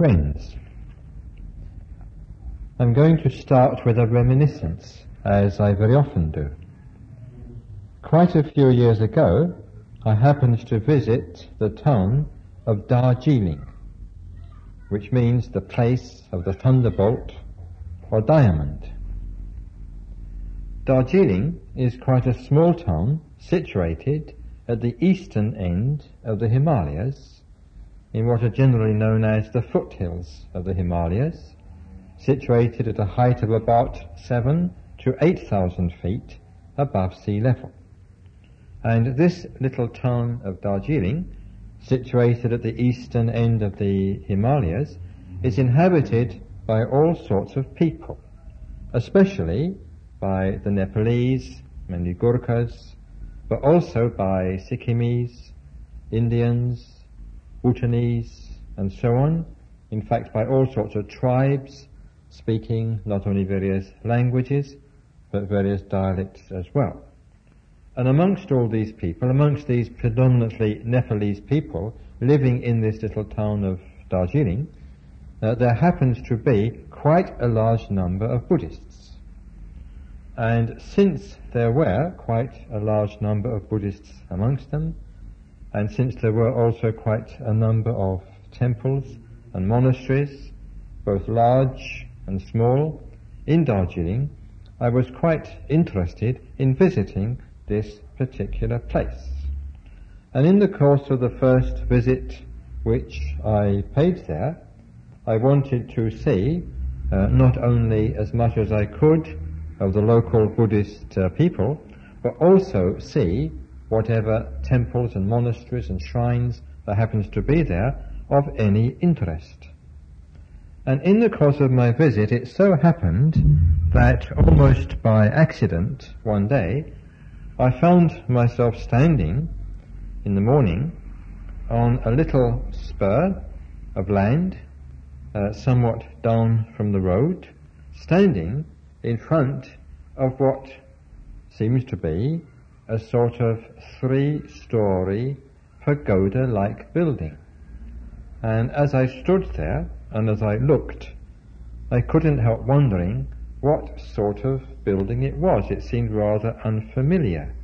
friends. I'm going to start with a reminiscence, as I very often do. Quite a few years ago, I happened to visit the town of Darjeeling, which means the place of the thunderbolt or diamond. Darjeeling is quite a small town situated at the eastern end of the Himalayas in what are generally known as the foothills of the Himalayas, situated at a height of about seven to eight thousand feet above sea level. And this little town of Darjeeling, situated at the eastern end of the Himalayas, is inhabited by all sorts of people, especially by the Nepalese, many Gurkhas, but also by Sikkimese, Indians, Bhutanese, and so on. In fact, by all sorts of tribes speaking not only various languages, but various dialects as well. And amongst all these people, amongst these predominantly Nepalese people living in this little town of Darjeeling, uh, there happens to be quite a large number of Buddhists. And since there were quite a large number of Buddhists amongst them, and since there were also quite a number of temples and monasteries, both large and small, in Darjeeling, I was quite interested in visiting this particular place. And in the course of the first visit which I paid there, I wanted to see uh, not only as much as I could of the local Buddhist uh, people, but also see whatever temples and monasteries and shrines there happens to be there of any interest. And in the course of my visit, it so happened that almost by accident one day, I found myself standing in the morning on a little spur of land, uh, somewhat down from the road, standing in front of what seems to be a sort of three-story pagoda-like building. And as I stood there and as I looked, I couldn't help wondering what sort of building it was. It seemed rather unfamiliar.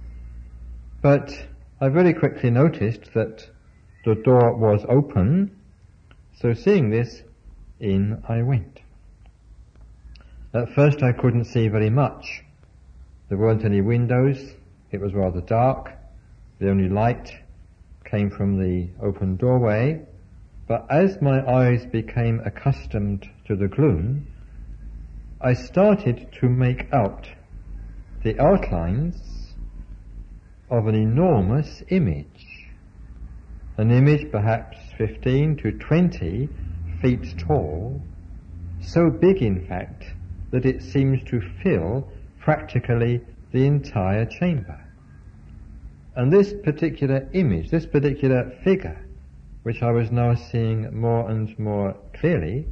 But I very quickly noticed that the door was open, so seeing this, in I went. At first I couldn't see very much. There weren't any windows, it was rather dark. The only light came from the open doorway. But as my eyes became accustomed to the gloom, I started to make out the outlines of an enormous image. An image perhaps 15 to 20 feet tall, so big in fact that it seems to fill practically the entire chamber. And this particular image, this particular figure, which I was now seeing more and more clearly,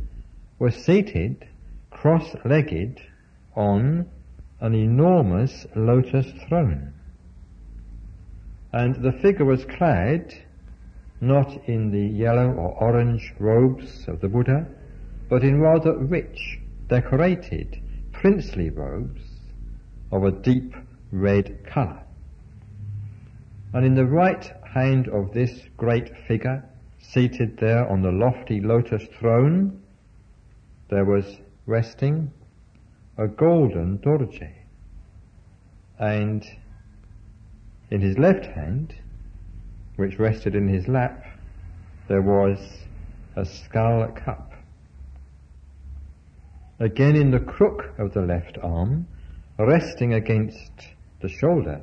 was seated cross-legged on an enormous lotus throne. And the figure was clad not in the yellow or orange robes of the Buddha, but in rather rich, decorated, princely robes of a deep red color. And in the right hand of this great figure, seated there on the lofty lotus throne, there was resting a golden dorje. And in his left hand, which rested in his lap, there was a skull cup. Again in the crook of the left arm, resting against the shoulder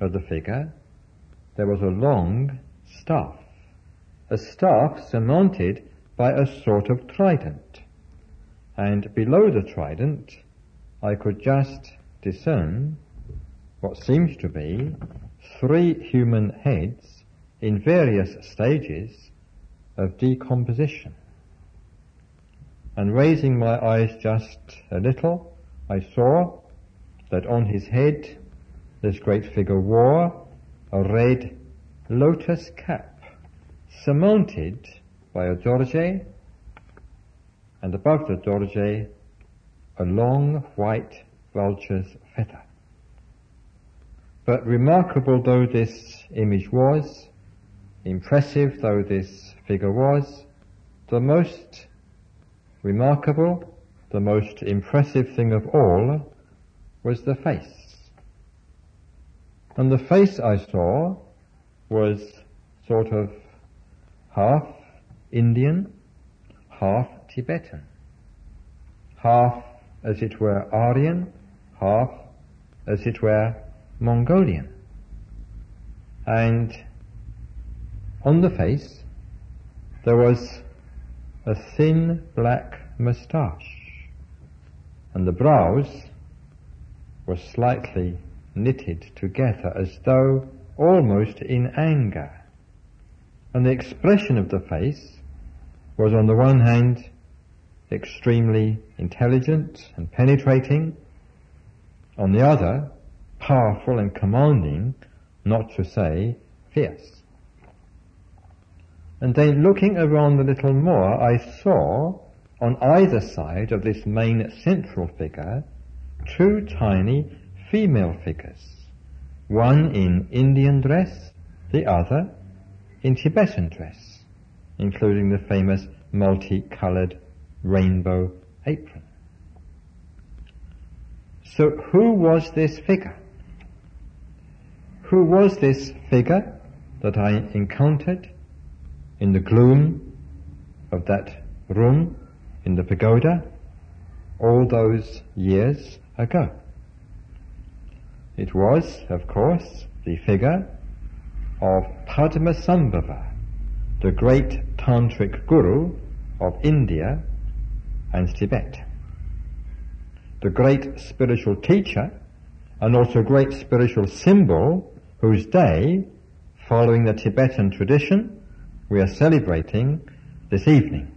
of the figure, there was a long staff, a staff surmounted by a sort of trident. And below the trident, I could just discern what seems to be three human heads in various stages of decomposition. And raising my eyes just a little, I saw that on his head this great figure wore a red lotus cap surmounted by a dorje and above the dorje a long white vulture's feather. But remarkable though this image was, impressive though this figure was, the most remarkable, the most impressive thing of all was the face. And the face I saw was sort of half Indian, half Tibetan, half as it were Aryan, half as it were Mongolian. And on the face there was a thin black moustache and the brows were slightly knitted together as though almost in anger. And the expression of the face was on the one hand extremely intelligent and penetrating, on the other powerful and commanding, not to say fierce. And then looking around a little more, I saw on either side of this main central figure two tiny female figures, one in Indian dress, the other in Tibetan dress, including the famous multicolored rainbow apron. So who was this figure? Who was this figure that I encountered in the gloom of that room in the pagoda all those years ago? It was, of course, the figure of Padmasambhava, the great tantric guru of India and Tibet. The great spiritual teacher and also great spiritual symbol whose day, following the Tibetan tradition, we are celebrating this evening.